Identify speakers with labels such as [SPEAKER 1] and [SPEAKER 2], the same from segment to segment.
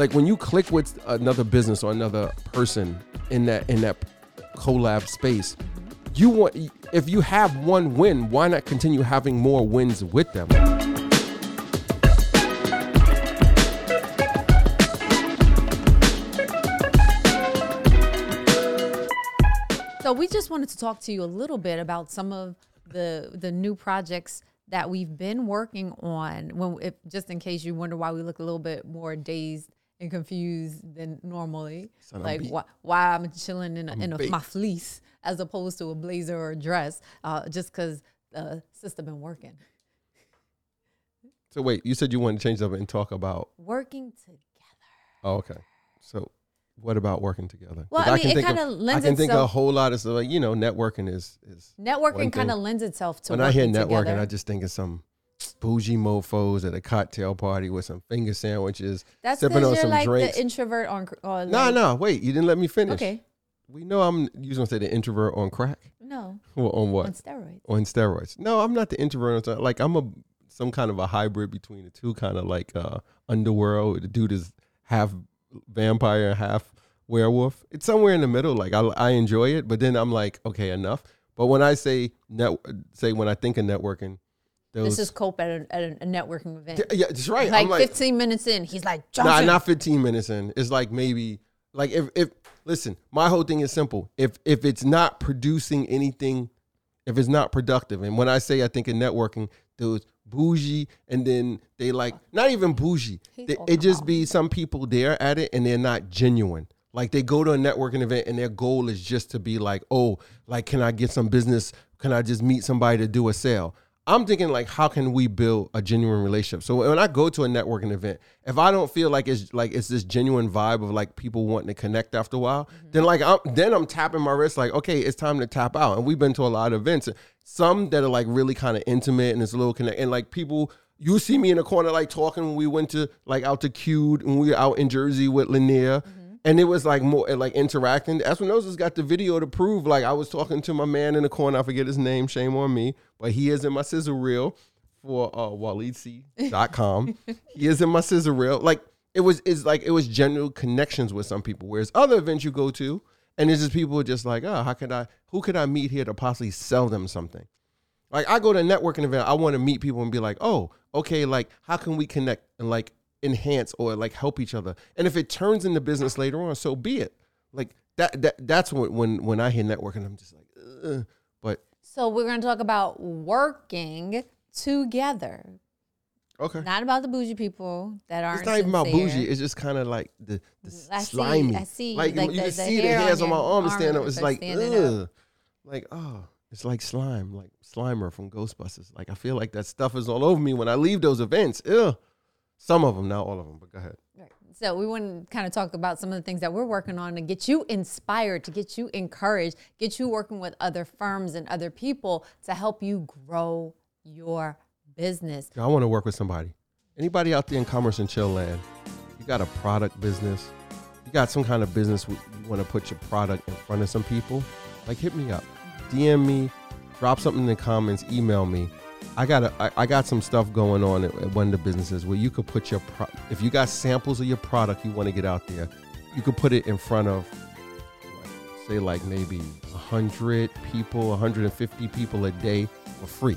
[SPEAKER 1] like when you click with another business or another person in that in that collab space, you want if you have one win, why not continue having more wins with them?
[SPEAKER 2] So we just wanted to talk to you a little bit about some of the the new projects that we've been working on. When if, just in case you wonder why we look a little bit more dazed and confused than normally,
[SPEAKER 1] Son, I'm
[SPEAKER 2] like why, why I'm chilling in, a, in a, my fleece as opposed to a blazer or a dress, uh, just because the system been working.
[SPEAKER 1] So wait, you said you wanted to change up and talk about.
[SPEAKER 2] Working together.
[SPEAKER 1] Oh, okay. So what about working together?
[SPEAKER 2] Well, I mean, it kinda
[SPEAKER 1] of-
[SPEAKER 2] lends
[SPEAKER 1] I can think of a whole lot of stuff. Like, you know, networking is is.
[SPEAKER 2] Networking kind of lends itself to
[SPEAKER 1] when I hear networking,
[SPEAKER 2] together.
[SPEAKER 1] I just think of some bougie mofo's at a cocktail party with some finger sandwiches,
[SPEAKER 2] That's
[SPEAKER 1] sipping on
[SPEAKER 2] you're
[SPEAKER 1] some
[SPEAKER 2] like
[SPEAKER 1] drinks.
[SPEAKER 2] the introvert on. Or
[SPEAKER 1] No,
[SPEAKER 2] like,
[SPEAKER 1] no, wait, you didn't let me finish.
[SPEAKER 2] Okay,
[SPEAKER 1] We know I'm you gonna say the introvert on crack.
[SPEAKER 2] no,
[SPEAKER 1] Well, on what?
[SPEAKER 2] on steroids.
[SPEAKER 1] on steroids. No, I'm not the introvert. on steroids. Like I'm a some kind of a hybrid between the two, kind of like uh underworld. The dude is half vampire, half werewolf. It's somewhere in the middle. Like I, I enjoy it, but then I'm like, okay, enough. But when I say net, say when I think of networking, those
[SPEAKER 2] This is Cope at a, at a networking event.
[SPEAKER 1] yeah, that's right.
[SPEAKER 2] Like,
[SPEAKER 1] I'm like,
[SPEAKER 2] 15 minutes in, he's like,
[SPEAKER 1] Nah, not 15 minutes in. It's like maybe like if if listen, my whole thing is simple. If if it's not producing anything, if it's not productive, and when I say I think in networking, those bougie and then they like not even bougie. They- it just be some people there at it and they're not genuine. Like they go to a networking event and their goal is just to be like, oh, like can I get some business? Can I just meet somebody to do a sale? I'm thinking like, how can we build a genuine relationship? So when I go to a networking event, if I don't feel like it's like it's this genuine vibe of like people wanting to connect after a while, mm-hmm. then like I'm then I'm tapping my wrist like, okay, it's time to tap out. And we've been to a lot of events, some that are like really kind of intimate and it's a little connect and like people. You see me in the corner like talking when we went to like out to Cued and we were out in Jersey with Lanier. Mm-hmm. And it was like more like interacting. Espinosa's got the video to prove. Like I was talking to my man in the corner. I forget his name. Shame on me. But he is in my scissor reel for uh waleedc.com. he is in my scissor reel. Like it was it's like it was general connections with some people. Whereas other events you go to, and it's just people just like, oh, how could I who could I meet here to possibly sell them something? Like I go to a networking event, I want to meet people and be like, oh, okay, like how can we connect and like enhance or like help each other? And if it turns into business later on, so be it. Like that that that's when when when I hear networking, I'm just like, Ugh. but
[SPEAKER 2] so we're going to talk about working together.
[SPEAKER 1] okay.
[SPEAKER 2] Not about the bougie people that aren't
[SPEAKER 1] It's not even about bougie. It's just kind of like the, the mm,
[SPEAKER 2] I see-
[SPEAKER 1] slimy.
[SPEAKER 2] I see,
[SPEAKER 1] Like,
[SPEAKER 2] like,
[SPEAKER 1] you
[SPEAKER 2] the-
[SPEAKER 1] can
[SPEAKER 2] the
[SPEAKER 1] see the
[SPEAKER 2] hair on
[SPEAKER 1] hairs on, my arm
[SPEAKER 2] arm
[SPEAKER 1] stand up. It's
[SPEAKER 2] like,
[SPEAKER 1] like,
[SPEAKER 2] up.
[SPEAKER 1] like oh, it's like slime, like Slimer from Ghostbusters. Like I feel like that stuff is all over me when I leave those events. Ew. Some of them, not all of them, but go ahead.
[SPEAKER 2] Right. So we want to kind of talk about some of the things that we're working on to get you inspired, to get you encouraged, get you working with other firms and other people to help you grow your business.
[SPEAKER 1] I want to work with somebody. Anybody out there in commerce and chill land? You got a product business? You got some kind of business you want to put your product in front of some people? Like hit me up, DM me, drop something in the comments, email me. I got a, I, I got some stuff going on at, at one of the businesses where you could put your pro- if you got samples of your product you want to get out there, you could put it in front of like, say like maybe 100 people, 150 people a day for free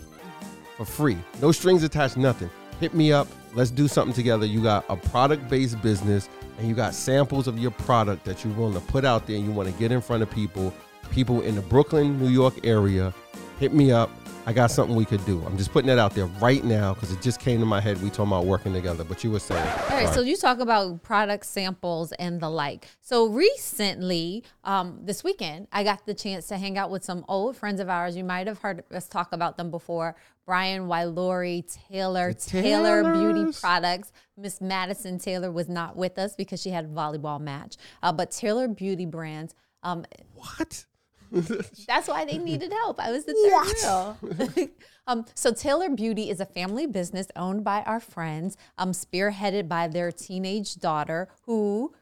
[SPEAKER 1] for free. No strings attached, nothing. Hit me up. Let's do something together. You got a product based business and you got samples of your product that you're willing to put out there and you want to get in front of people, people in the Brooklyn, New York area. Hit me up. I got something we could do. I'm just putting that out there right now because it just came to my head. We talking about working together, but you were saying.
[SPEAKER 2] All right, so you talk about product samples and the like. So recently, um, this weekend, I got the chance to hang out with some old friends of ours. You might have heard us talk about them before. Brian Wylori Taylor, Taylor Beauty Products. Miss Madison Taylor was not with us because she had a volleyball match. Uh, but Taylor Beauty Brands, um,
[SPEAKER 1] what?
[SPEAKER 2] that's why they needed help. I was the third wheel. um, so Taylor Beauty is a family business owned by our friends, um, spearheaded by their teenage daughter who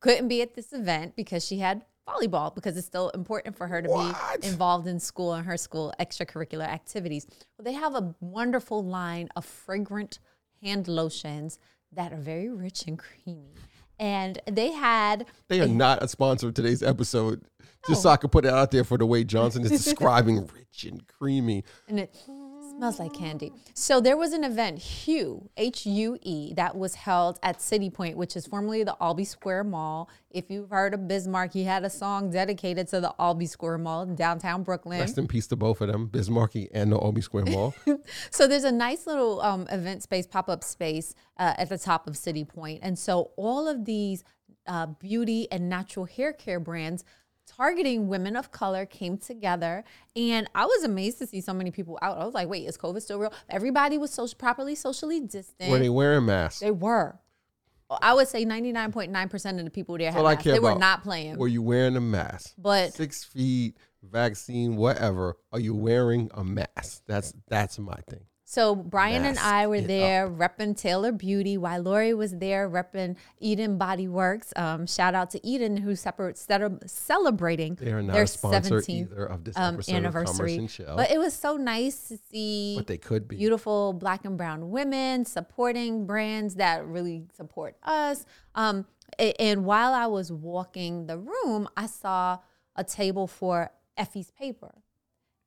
[SPEAKER 2] couldn't be at this event because she had volleyball because it's still important for her to
[SPEAKER 1] What?
[SPEAKER 2] be involved in school and her school extracurricular activities. Well, they have a wonderful line of fragrant hand lotions that are very rich and creamy. and they had
[SPEAKER 1] They are not a sponsor of today's episode. Just so I could put it out there for the way Johnson is describing rich and creamy.
[SPEAKER 2] and it smells like candy. So there was an event, Hue, H U E, that was held at City Point, which is formerly the Albee Square Mall. If you've heard of Biz Markie, he had a song dedicated to the Albee Square Mall in downtown Brooklyn.
[SPEAKER 1] Rest in peace to both of them, Biz Markie and the Albee Square Mall.
[SPEAKER 2] So there's a nice little um, event space, pop up space uh, at the top of City Point, and so all of these uh, beauty and natural hair care brands targeting women of color came together, and I was amazed to see so many people out. I was like, "Wait, is COVID still real?" Everybody was social, properly socially distant.
[SPEAKER 1] Were they wearing masks?
[SPEAKER 2] They were. I would say 99.9% of the people there had masks. They were
[SPEAKER 1] about.
[SPEAKER 2] not playing.
[SPEAKER 1] Were you wearing a mask?
[SPEAKER 2] But-
[SPEAKER 1] six feet, vaccine, whatever. Are you wearing a mask? That's that's my thing.
[SPEAKER 2] So Brian and I were there repping Taylor Beauty while Lori was there repping Eden Body Works. Um, shout out to Eden who separate, celebrating
[SPEAKER 1] They are not
[SPEAKER 2] their
[SPEAKER 1] a sponsor
[SPEAKER 2] 17th
[SPEAKER 1] either of this
[SPEAKER 2] um, anniversary.
[SPEAKER 1] of and Shell.
[SPEAKER 2] But it was so nice to see
[SPEAKER 1] But they could be.
[SPEAKER 2] beautiful black and brown women supporting brands that really support us. Um, and while I was walking the room, I saw a table for Effie's paper.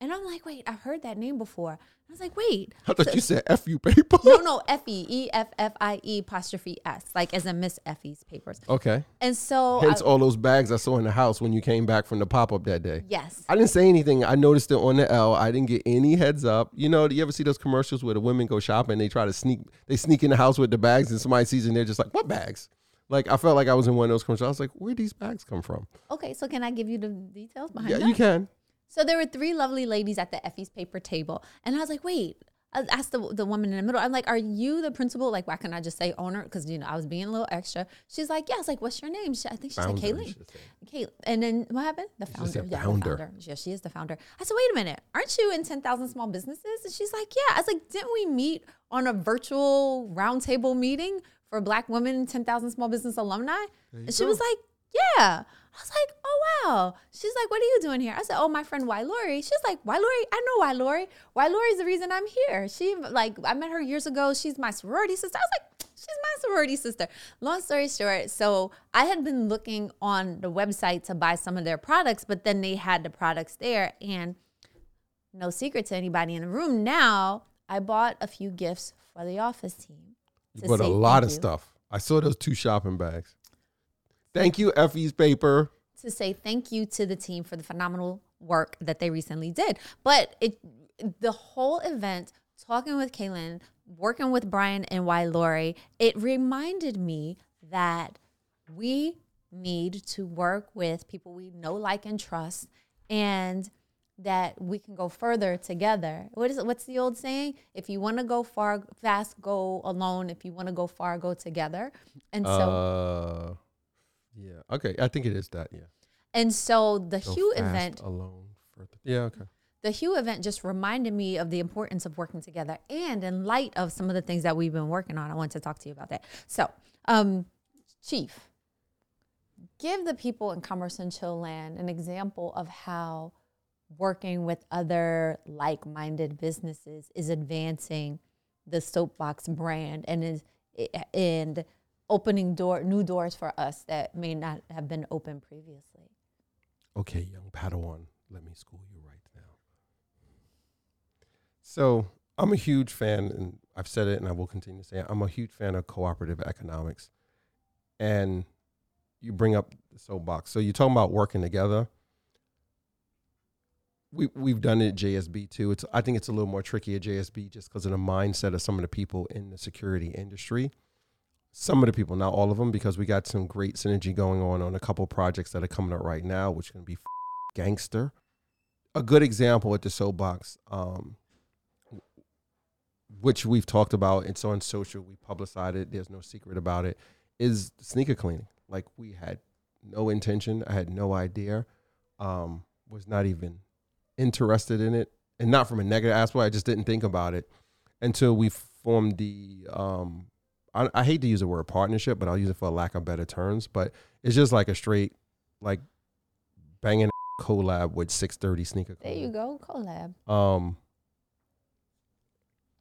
[SPEAKER 2] And I'm like, wait, I've heard that name before. I was like, wait.
[SPEAKER 1] I thought you said F U you" paper.
[SPEAKER 2] No, no, Effie, E F F I E apostrophe S, like as in Miss Effie's papers.
[SPEAKER 1] Okay.
[SPEAKER 2] And so,
[SPEAKER 1] Hence
[SPEAKER 2] I-
[SPEAKER 1] all those bags I saw in the house when you came back from the pop up that day.
[SPEAKER 2] yes,
[SPEAKER 1] I didn't say anything. I noticed it on the L. I didn't get any heads up. You know, do you ever see those commercials where the women go shopping? And they try to sneak. They sneak in the house with the bags, and somebody sees, and they're just like, "What bags?" Like I felt like I was in one of those commercials. I was like, "Where these bags come from?"
[SPEAKER 2] okay. So can I give you the details behind
[SPEAKER 1] Yeah,
[SPEAKER 2] that?
[SPEAKER 1] you can.
[SPEAKER 2] So there were three lovely ladies at the Effie's paper table, and I was like, wait. I asked the, the woman in the middle, I'm like, are you the principal? Like, why can't I just say owner? Because, you know, I was being a little extra. She's like, yeah. I was like, what's your name? She, I think she
[SPEAKER 1] Founder,
[SPEAKER 2] said
[SPEAKER 1] you
[SPEAKER 2] Caitlin.
[SPEAKER 1] should say.
[SPEAKER 2] Kate. And then what happened? The founder. Yeah, the
[SPEAKER 1] founder.
[SPEAKER 2] founder. Yeah, she is the founder. I said, wait a minute. Aren't you in 10,000 small businesses? And she's like, yeah. I was like, didn't we meet on a virtual roundtable meeting for Black women, 10,000 small business alumni? And she
[SPEAKER 1] go.
[SPEAKER 2] was like, yeah. I was like, oh wow. She's like, what are you doing here? I said, oh, my friend Y Lori. She's like, Y Lori, I know Y Lori. Y Lori's the reason I'm here. She like I met her years ago. She's my sorority sister. I was like, she's my sorority sister. Long story short, so I had been looking on the website to buy some of their products, but then they had the products there, and no secret to anybody in the room. Now I bought a few gifts for the office team.
[SPEAKER 1] You bought a lot of
[SPEAKER 2] you.
[SPEAKER 1] stuff. I saw those two shopping bags. Thank you, Effie's paper.
[SPEAKER 2] to say thank you to the team for the phenomenal work that they recently did. But it the whole event, talking with Kaylin, working with Brian and Y Lori, it reminded me that we need to work with people we know, like, and trust, and that we can go further together. What is it? What's the old saying? If you want to go far fast, go alone. If you want to go far, go together. And so
[SPEAKER 1] uh, yeah. Okay. I think it is that. Yeah.
[SPEAKER 2] and so the
[SPEAKER 1] Go
[SPEAKER 2] Hue event
[SPEAKER 1] alone. Further. Yeah. Okay.
[SPEAKER 2] the Hue event just reminded me of the importance of working together. And in light of some of the things that we've been working on, I want to talk to you about that. So, um, Chief, give the people in Commerce and Chill Land an example of how working with other like minded businesses is advancing the Soapbox brand and is and opening door new doors for us that may not have been open previously.
[SPEAKER 1] Okay, young Padawan, let me school you right now. So I'm a huge fan, and I've said it, and I will continue to say it. I'm a huge fan of cooperative economics. And you bring up the soapbox. So you're talking about working together. We we've done it at JSB too. It's I think it's a little more tricky at JSB just because of the mindset of some of the people in the security industry. Some of the people, not all of them, because we got some great synergy going on on a couple projects that are coming up right now, which can be gangster. A good example at the soapbox, um, which we've talked about. It's on social. We publicized it. There's no secret about it. Is sneaker cleaning. Like we had no intention. I had no idea. Um, was not even interested in it, and not from a negative aspect. I just didn't think about it until we formed the. Um, I, I hate to use the word partnership, but I'll use it for a lack of better terms. But it's just like a straight, like banging collab with 630 sneaker.
[SPEAKER 2] There you go, collab.
[SPEAKER 1] Um,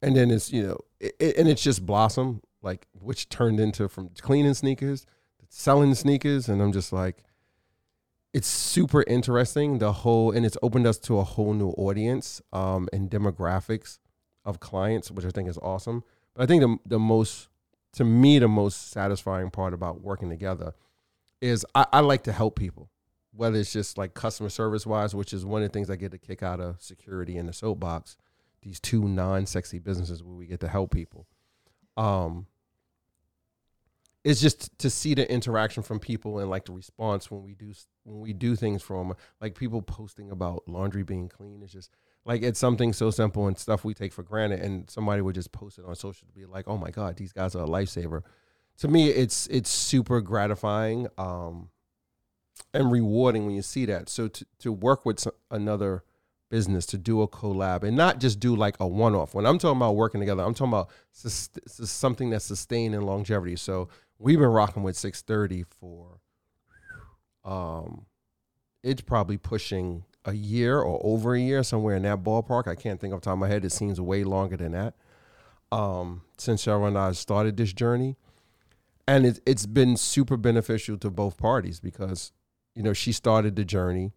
[SPEAKER 1] and then it's you know, it, it- and it's just blossom like which turned into from cleaning sneakers to selling sneakers, and I'm just like, it's super interesting. The whole and it's opened us to a whole new audience um, and demographics of clients, which I think is awesome. But I think the the most to me the most satisfying part about working together is I, I like to help people, whether it's just like customer service wise, which is one of the things I get a kick out of security in the soapbox. These two non-sexy businesses where we get to help people. Um, it's just to see the interaction from people and like the response when we do when we do things from like people posting about laundry being clean. It's just like it's something so simple and stuff we take for granted, and somebody would just post it on social to be like, "Oh my god, these guys are a lifesaver." To me, it's it's super gratifying um, and rewarding when you see that. So to to work with another business to do a collab and not just do like a one off. When I'm talking about working together, I'm talking about something that's sustained in longevity. So we've been rocking with 630 for um it's probably pushing a year or over a year somewhere in that ballpark. I can't think off the top of my head. It seems way longer than that um since Cheryl and i started this journey. And it, it's been super beneficial to both parties because you know she started the journey.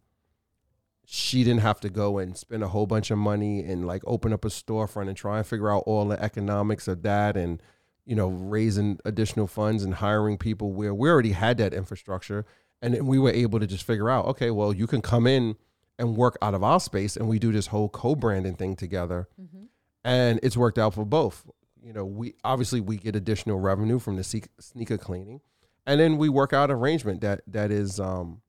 [SPEAKER 1] She didn't have to go and spend a whole bunch of money and like open up a storefront and try and figure out all the economics of that and you know, raising additional funds and hiring people where we already had that infrastructure. And we were able to just figure out, okay, well, you can come in and work out of our space and we do this whole co-branding thing together. Mm-hmm. And it's worked out for both. You know, we obviously we get additional revenue from the sneaker cleaning. And then we work out arrangement that that is um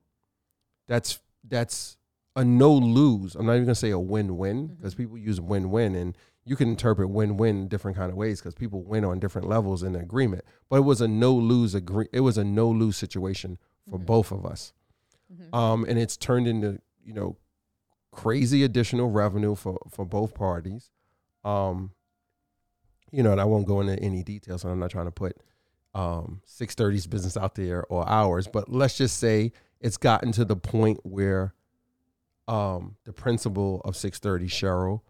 [SPEAKER 1] that's that's a no lose. I'm not even gonna say a win win because mm-hmm. people use win win and you can interpret win-win different kind of ways because people win on different levels in the agreement. But it was a no lose agree. It was a no lose situation for mm-hmm. both of us, mm-hmm. um, and it's turned into you know crazy additional revenue for for both parties. Um, you know, and I won't go into any details. And I'm not trying to put um, 630's business out there or ours, but let's just say it's gotten to the point where um, the principal of 630, Cheryl,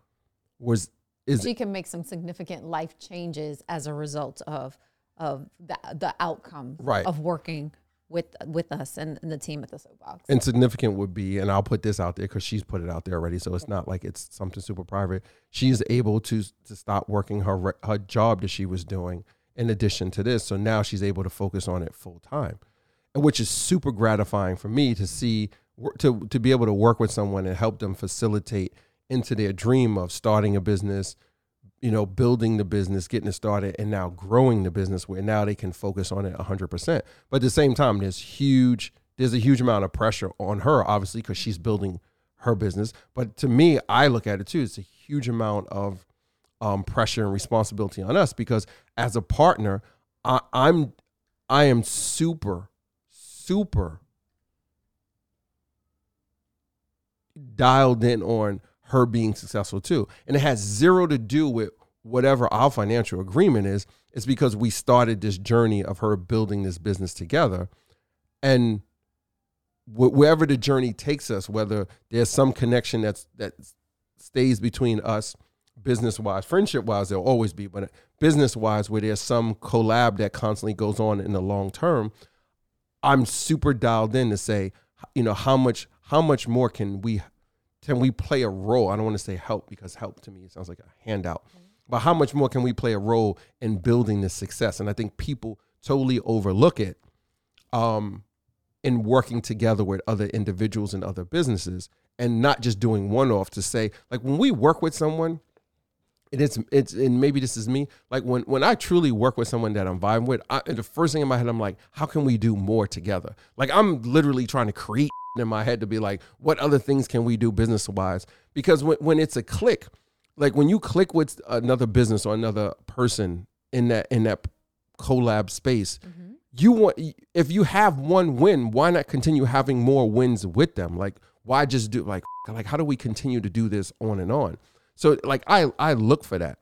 [SPEAKER 1] was
[SPEAKER 2] is she can make some significant life changes as a result of of the the outcome
[SPEAKER 1] right.
[SPEAKER 2] of working with with us and, and the team at the soapbox.
[SPEAKER 1] And significant would be, and I'll put this out there because she's put it out there already, so it's not like it's something super private. She's able to to stop working her her job that she was doing in addition to this, so now she's able to focus on it full time, And which is super gratifying for me to see to to be able to work with someone and help them facilitate into their dream of starting a business, you know, building the business, getting it started, and now growing the business where now they can focus on it 100%. But at the same time, there's huge, there's a huge amount of pressure on her, obviously, because she's building her business. But to me, I look at it too, it's a huge amount of um, pressure and responsibility on us because as a partner, I, I'm, I am super, super dialed in on her being successful too. And it has zero to do with whatever our financial agreement is. It's because we started this journey of her building this business together. And wh- wherever the journey takes us, whether there's some connection that's that stays between us business wise, friendship wise, there'll always be, but business wise, where there's some collab that constantly goes on in the long term, I'm super dialed in to say, you know, how much how much more can we can we play a role? I don't want to say help because help to me sounds like a handout. Mm-hmm. But how much more can we play a role in building this success? And I think people totally overlook it um, in working together with other individuals and other businesses and not just doing one off to say, like when we work with someone, and it's it's and maybe this is me. Like when when I truly work with someone that I'm vibing with, I, the first thing in my head, I'm like, how can we do more together? Like I'm literally trying to create in my head to be like, what other things can we do business wise? Because when, when it's a click, like when you click with another business or another person in that in that collab space, mm-hmm. you want if you have one win, why not continue having more wins with them? Like why just do like like how do we continue to do this on and on? So like I I look for that.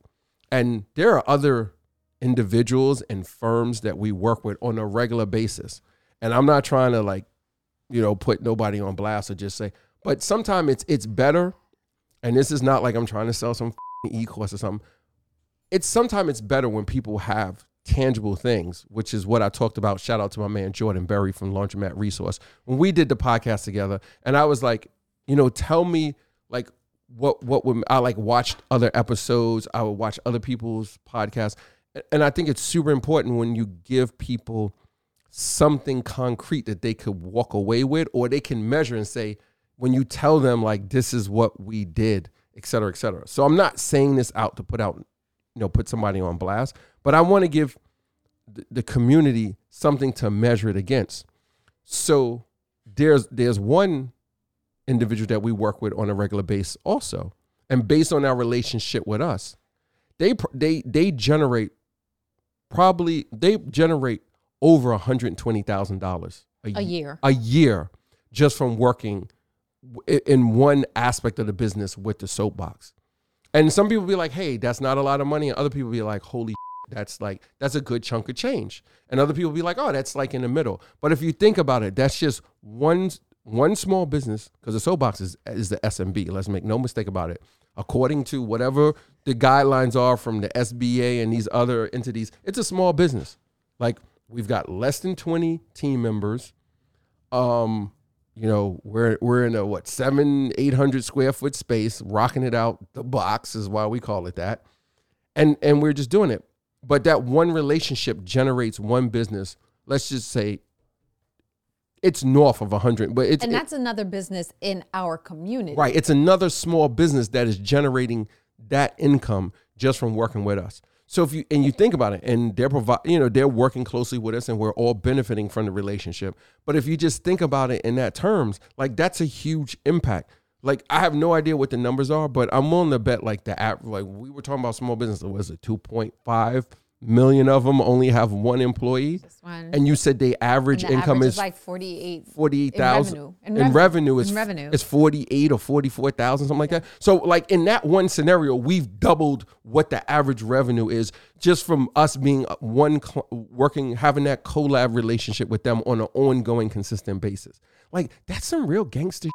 [SPEAKER 1] And there are other individuals and firms that we work with on a regular basis. And I'm not trying to like you know, put nobody on blast or just say, but sometimes it's it's better. And this is not like I'm trying to sell some e course or something. It's sometimes it's better when people have tangible things, which is what I talked about. Shout out to my man Jordan Berry from Laundromat Resource when we did the podcast together, and I was like, you know, tell me like what what would I like watched other episodes. I would watch other people's podcasts, and I think it's super important when you give people something concrete that they could walk away with or they can measure and say when you tell them like this is what we did et cetera et cetera. So i'm not saying this out to put out you know put somebody on blast but i want to give the, community something to measure it against. So there's there's one individual that we work with on a regular basis also and based on our relationship with us they they they generate probably they generate over $120,000
[SPEAKER 2] A year.
[SPEAKER 1] a year just from working in one aspect of the business with the soapbox. And some people be like, "Hey, that's not a lot of money." And other people be like, "Holy that's like that's a good chunk of change." And other people be like, "Oh, that's like in the middle." But if you think about it, that's just one one small business because the soapbox is is the SMB. Let's make no mistake about it. According to whatever the guidelines are from the SBA and these other entities, it's a small business. Like we've got less than 20 team members. Um, you know, we're we're in a what seven, eight hundred square foot space, rocking it out. The box is why we call it that. And and we're just doing it. But that one relationship generates one business. Let's just say it's north of a hundred, but it's
[SPEAKER 2] and
[SPEAKER 1] it-
[SPEAKER 2] that's another business in our community.
[SPEAKER 1] Right. It's another small business that is generating that income just from working with us. So if you and you think about it, and they're provide, you know, they're working closely with us, and we're all benefiting from the relationship. But if you just think about it in that terms, like that's a huge impact. Like I have no idea what the numbers are, but I'm willing to bet like the app, like we were talking about small business, it was it 2.5 million of them only have one employee,
[SPEAKER 2] This one.
[SPEAKER 1] and you said they average
[SPEAKER 2] the
[SPEAKER 1] income
[SPEAKER 2] average
[SPEAKER 1] is
[SPEAKER 2] like 48.
[SPEAKER 1] forty-eight thousand
[SPEAKER 2] revenue.
[SPEAKER 1] in,
[SPEAKER 2] In rev-
[SPEAKER 1] revenue is
[SPEAKER 2] in revenue.
[SPEAKER 1] is forty-eight or forty-four thousand, something like that. So, like in that one scenario, we've doubled what the average revenue is just from us being uh, one cl- working, having that collab relationship with them on an ongoing, consistent basis. Like that's some real gangster.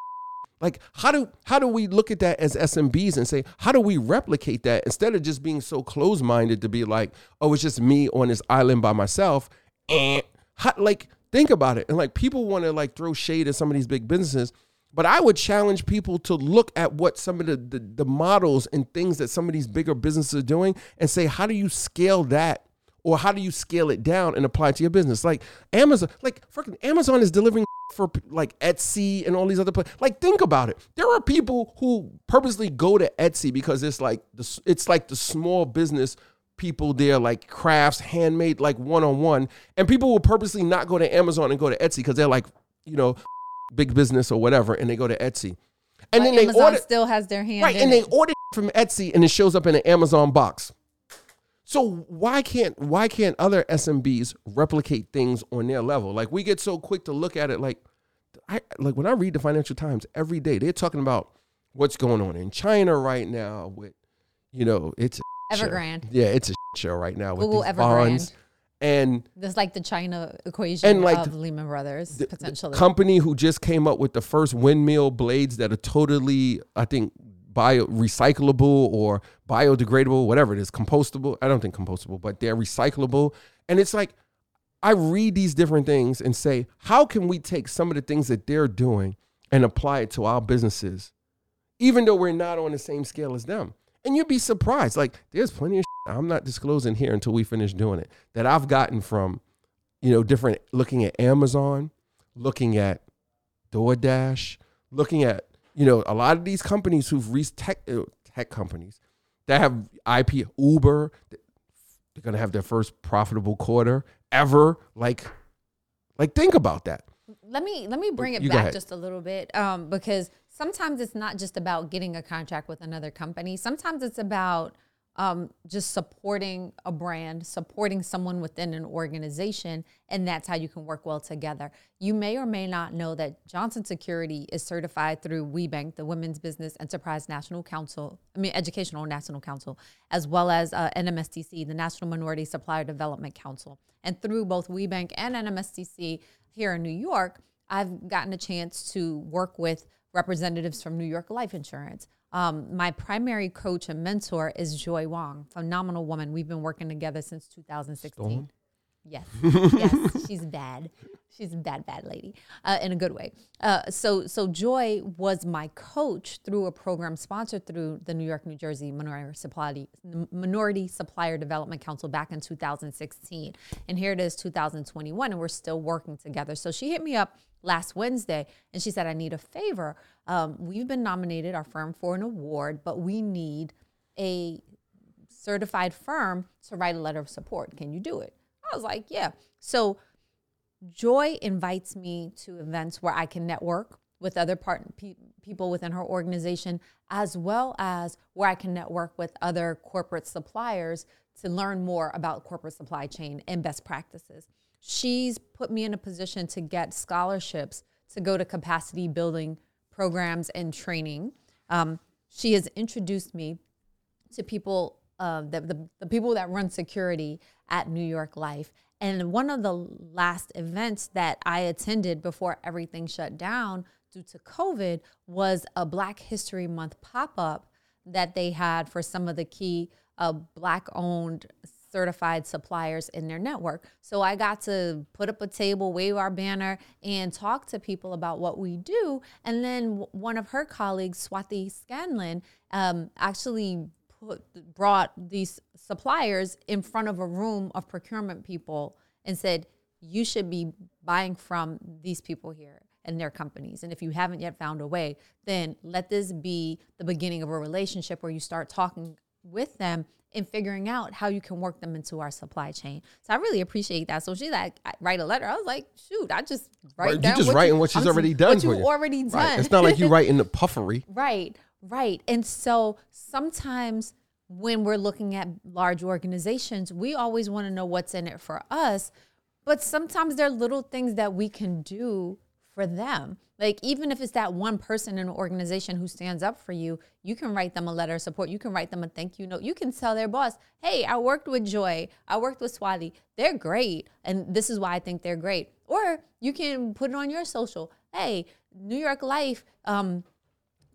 [SPEAKER 1] Like how do how do we look at that as SMBs and say how do we replicate that instead of just being so close minded to be like oh it's just me on this island by myself and how, like think about it. And like people want to like throw shade at some of these big businesses but I would challenge people to look at what some of the, the the models and things that some of these bigger businesses are doing and say how do you scale that? Or how do you scale it down and apply it to your business? Like Amazon like freaking Amazon is delivering for like Etsy and all these other places. Like, think about it. There are people who purposely go to Etsy because it's like the it's like the small business people there, like crafts, handmade, like one on one. And people will purposely not go to Amazon and go to Etsy because they're like, you know, big business or whatever, and they go to Etsy. And then they order
[SPEAKER 2] still has their hand
[SPEAKER 1] right, and they
[SPEAKER 2] it.
[SPEAKER 1] order from Etsy and it shows up in an Amazon box. So why can't why can't other SMBs replicate things on their level? Like we get so quick to look at it like I like when I read the Financial Times every day, they're talking about what's going on in China right now with you know, it's a show.
[SPEAKER 2] Evergrande.
[SPEAKER 1] Yeah, it's a show right now with
[SPEAKER 2] Google
[SPEAKER 1] these
[SPEAKER 2] Evergrande.
[SPEAKER 1] bonds. And
[SPEAKER 2] there's like the China equation
[SPEAKER 1] And, like,
[SPEAKER 2] of Lehman Brothers,
[SPEAKER 1] the-
[SPEAKER 2] potentially.
[SPEAKER 1] The company who just came up with the first windmill blades that are totally, I think, bio recyclable or biodegradable, whatever it is, compostable. I don't think compostable, but they're recyclable. And it's like I read these different things and say, how can we take some of the things that they're doing and apply it to our businesses, even though we're not on the same scale as them? And you'd be surprised. Like, there's plenty of shit I'm not disclosing here until we finish doing it that I've gotten from, you know, different looking at Amazon, looking at DoorDash, looking at, you know, a lot of these companies who've reached tech, uh, tech companies that have IP, Uber, they're going to have their first profitable quarter ever. Like, like think about that.
[SPEAKER 2] let me let me bring it
[SPEAKER 1] You
[SPEAKER 2] back just a little bit um, because sometimes it's not just about getting a contract with another company. Sometimes it's about um, just supporting a brand, supporting someone within an organization, and that's how you can work well together. You may or may not know that Johnson Security is certified through WBENC, the Women's Business Enterprise National Council, I mean Educational National Council, as well as uh, NMSDC, the National Minority Supplier Development Council. And through both WBENC and NMSDC here in New York, I've gotten a chance to work with representatives from New York Life Insurance, Um, my primary coach and mentor is Joy Wong, phenomenal woman. We've been working together since 2016.
[SPEAKER 1] Storm?
[SPEAKER 2] Yes, yes, she's bad. She's a bad, bad lady uh, in a good way. Uh, so, so Joy was my coach through a program sponsored through the New York, New Jersey Minority Supply Minority Supplier Development Council back in 2016, and here it is 2021, and we're still working together. So she hit me up last Wednesday, and she said, "I need a favor. Um, we've been nominated, our firm, for an award, but we need a certified firm to write a letter of support. Can you do it?" Was like, yeah. So Joy invites me to events where I can network with other part, pe- people within her organization, as well as where I can network with other corporate suppliers to learn more about corporate supply chain and best practices. She's put me in a position to get scholarships to go to capacity building programs and training. Um, she has introduced me to people uh, the, the, the people that run security at New York Life. And one of the last events that I attended before everything shut down due to COVID was a Black History Month pop up that they had for some of the key uh, Black owned certified suppliers in their network. So I got to put up a table, wave our banner, and talk to people about what we do. And then one of her colleagues, Swati Scanlon, um, actually put brought these suppliers in front of a room of procurement people and said, you should be buying from these people here and their companies. And if you haven't yet found a way, then let this be the beginning of a relationship where you start talking with them and figuring out how you can work them into our supply chain. So I really appreciate that. So she's like, write a letter. I was like, shoot, I just write
[SPEAKER 1] Right,
[SPEAKER 2] down
[SPEAKER 1] you just
[SPEAKER 2] what
[SPEAKER 1] writing
[SPEAKER 2] you,
[SPEAKER 1] what she's
[SPEAKER 2] I'm-
[SPEAKER 1] already done
[SPEAKER 2] What you
[SPEAKER 1] you.
[SPEAKER 2] already done.
[SPEAKER 1] Right. It's not like you writing the puffery.
[SPEAKER 2] Right, right. And so sometimes when we're looking at large organizations, we always want to know what's in it for us. But sometimes there are little things that we can do for them. Like, even if it's that one person in an organization who stands up for you, you can write them a letter of support. You can write them a thank you note. You can tell their boss, hey, I worked with Joy. I worked with Swati. They're great. And this is why I think they're great. Or you can put it on your social. Hey, New York Life, um,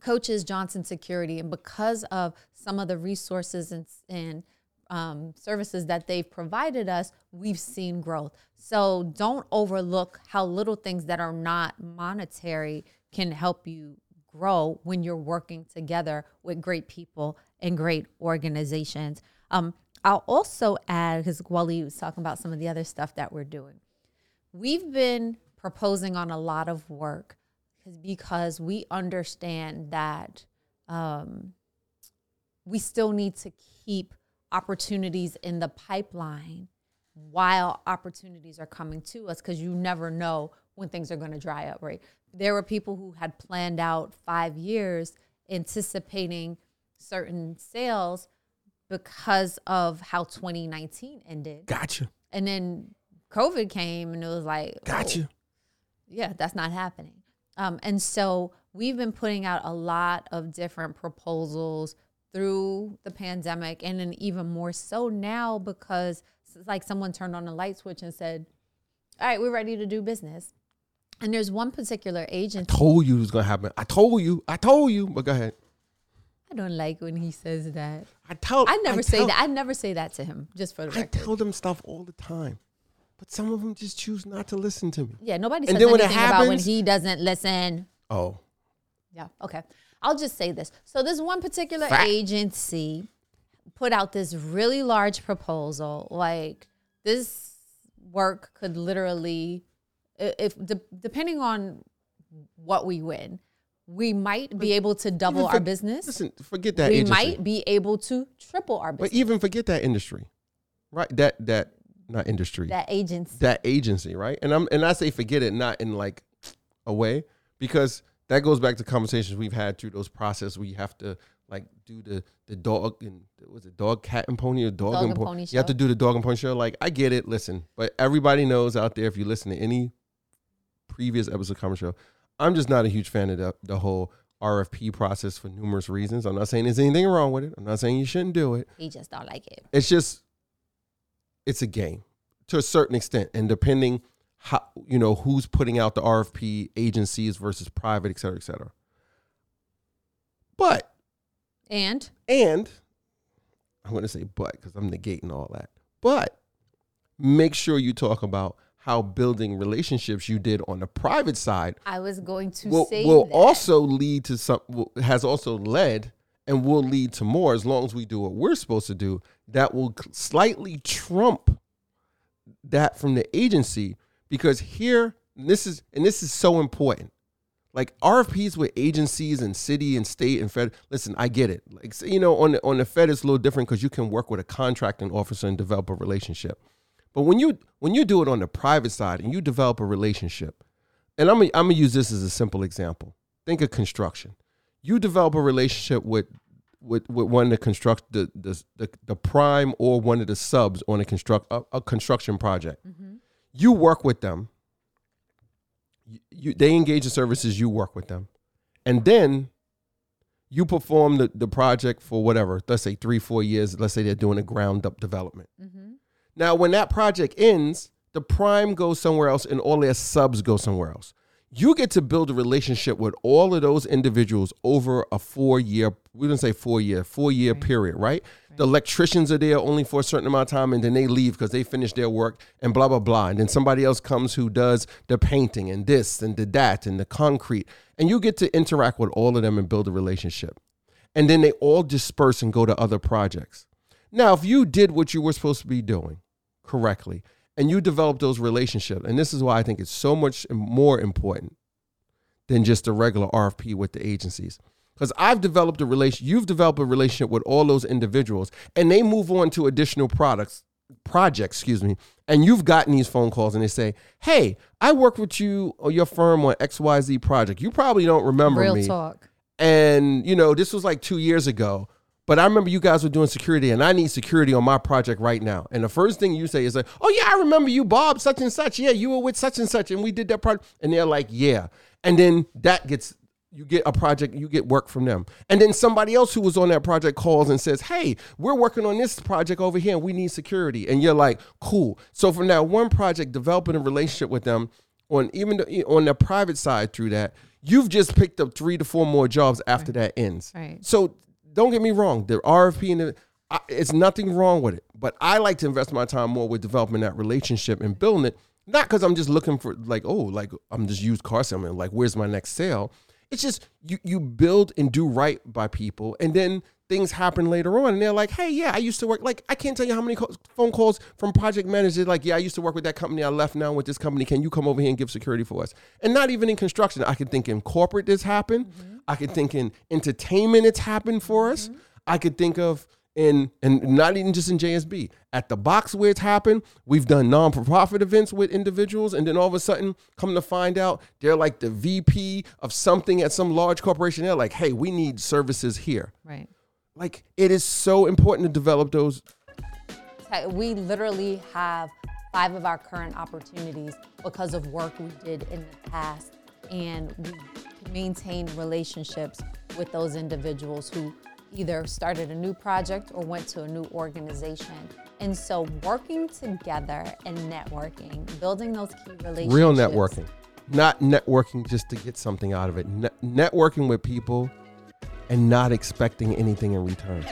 [SPEAKER 2] coaches Johnson Security, and because of some of the resources and, and um, services that they've provided us, we've seen growth. So don't overlook how little things that are not monetary can help you grow when you're working together with great people and great organizations. Um, I'll also add, because Wally was talking about some of the other stuff that we're doing. We've been proposing on a lot of work because we understand that um, we still need to keep opportunities in the pipeline while opportunities are coming to us because you never know when things are going to dry up, right? There were people who had planned out five years anticipating certain sales because of how 2019 ended.
[SPEAKER 1] Gotcha.
[SPEAKER 2] And then COVID came and it was like, oh,
[SPEAKER 1] Gotcha.
[SPEAKER 2] yeah, that's not happening. Um, and so we've been putting out a lot of different proposals through the pandemic, and then even more so now because it's like someone turned on a light switch and said, "All right, we're ready to do business." And there's one particular agency.
[SPEAKER 1] Told you it was gonna happen. I told you. I told you. But go ahead.
[SPEAKER 2] I don't like when he says that.
[SPEAKER 1] I tell.
[SPEAKER 2] I never say
[SPEAKER 1] tell-
[SPEAKER 2] that. I never say that to him. Just for the
[SPEAKER 1] I
[SPEAKER 2] record.
[SPEAKER 1] I tell them stuff all the time, but some of them just choose not to listen to me.
[SPEAKER 2] yeah, nobody
[SPEAKER 1] And
[SPEAKER 2] says
[SPEAKER 1] then when it
[SPEAKER 2] happens, about when he doesn't listen.
[SPEAKER 1] Oh,
[SPEAKER 2] Yeah. Okay. I'll just say this. So this one particular
[SPEAKER 1] Fact.
[SPEAKER 2] agency put out this really large proposal. Like this work could literally, if de- depending on what we win, we might be able to double
[SPEAKER 1] Even
[SPEAKER 2] our business.
[SPEAKER 1] listen. Forget that.
[SPEAKER 2] we might be able to triple our business.
[SPEAKER 1] But even forget that industry, right? That that not industry.
[SPEAKER 2] that agency.
[SPEAKER 1] that agency, right? And I'm and I say forget it, not in like a way, because that goes back to conversations we've had through those process where you have to like do the the dog and was it dog cat and pony or dog,
[SPEAKER 2] Dog
[SPEAKER 1] and
[SPEAKER 2] and
[SPEAKER 1] po-
[SPEAKER 2] pony
[SPEAKER 1] You have to do the dog and pony show. Like I get it, listen, but everybody knows out there if you listen to any previous episode of Show, I'm just not a huge fan of the, the whole RFP process for numerous reasons. I'm not saying there's anything wrong with it. I'm not saying you shouldn't do it
[SPEAKER 2] he just don't like it.
[SPEAKER 1] it's just it's a game to a certain extent and depending how you know who's putting out the rfp agencies versus private et cetera et cetera but
[SPEAKER 2] And
[SPEAKER 1] And I'm going to say but because I'm negating all that. But make sure you talk about how building relationships you did on the private side
[SPEAKER 2] I was going to
[SPEAKER 1] will,
[SPEAKER 2] say
[SPEAKER 1] will
[SPEAKER 2] that.
[SPEAKER 1] also lead to some will- has also led and will lead to more as long as we do what we're supposed to do that will slightly trump that from the agency because here this is and this is so important like RFPs with agencies and city and state and fed. Listen, I get it. Like you know, on the on the Fed it's a little different because you can work with a contracting officer and develop a relationship. But when you when you do it on the private side and you develop a relationship, and I'm I'm gonna use this as a simple example. Think of construction. You develop a relationship with with, with one of the construct the, the the the prime or one of the subs on a construct a, a construction project. Mm-hmm. You work with them you, they engage in services, you work with them. And then you perform the, the project for whatever, let's say three, four years. Let's say they're doing a ground up development. Mm-hmm. Now, when that project ends, the prime goes somewhere else and all their subs go somewhere else. You get to build a relationship with all of those individuals over a four year, we didn't say four year, four year period, right? The electricians are there only for a certain amount of time and then they leave because they finish their work and blah, blah, blah. And then somebody else comes who does the painting and this and the that and the concrete. And you get to interact with all of them and build a relationship. And then they all disperse and go to other projects. Now, if you did what you were supposed to be doing correctly and you develop those relationships, and this is why I think it's so much more important than just a regular RFP with the agencies. Because I've developed a relation, you've developed a relationship with all those individuals, and they move on to additional products, projects, excuse me, and you've gotten these phone calls and they say, Hey, I worked with you or your firm on XYZ project. You probably don't remember
[SPEAKER 2] Real
[SPEAKER 1] me
[SPEAKER 2] talk.
[SPEAKER 1] and you know this was like two years ago but i remember you guys were doing security and i need security on my project right now. And the first thing you say is like oh yeah i remember you bob such and such. Yeah you were with such and such and we did that project and they're like yeah. And then that gets you get a project you get work from them. And then somebody else who was on that project calls and says hey we're working on this project over here and we need security. And you're like cool. So from that one project developing a relationship with them on even the, on the private side through that, you've just picked up three to four more jobs after that ends.
[SPEAKER 2] Right.
[SPEAKER 1] So don't get me wrong, the RFP and the, it's nothing wrong with it, but I like to invest my time more with developing that relationship and building it. Not because I'm just looking for like oh like I'm just used car salesman like where's my next sale. It's just you you build and do right by people, and then things happen later on, and they're like, hey, yeah, I used to work. Like I can't tell you how many co- phone calls from project managers like, yeah, I used to work with that company. I left now with this company. Can you come over here and give security for us? And not even in construction. I can think in corporate this happened. Mm-hmm. I could think in entertainment it's happened for us. Mm-hmm. I could think of in and not even just in JSB at the box where it's happened. We've done non-profit events with individuals, and then all of a sudden, come to find out, they're like the VP of something at some large corporation. They're like, "Hey, we need services here."
[SPEAKER 2] Right.
[SPEAKER 1] Like it is so important to develop those.
[SPEAKER 2] We literally have five of our current opportunities because of work we did in the past, and we maintain relationships with those individuals who either started a new project or went to a new organization. And so, working together and networking, building those key relationships.
[SPEAKER 1] Real networking, not networking just to get something out of it. Ne- networking with people and not expecting anything in return.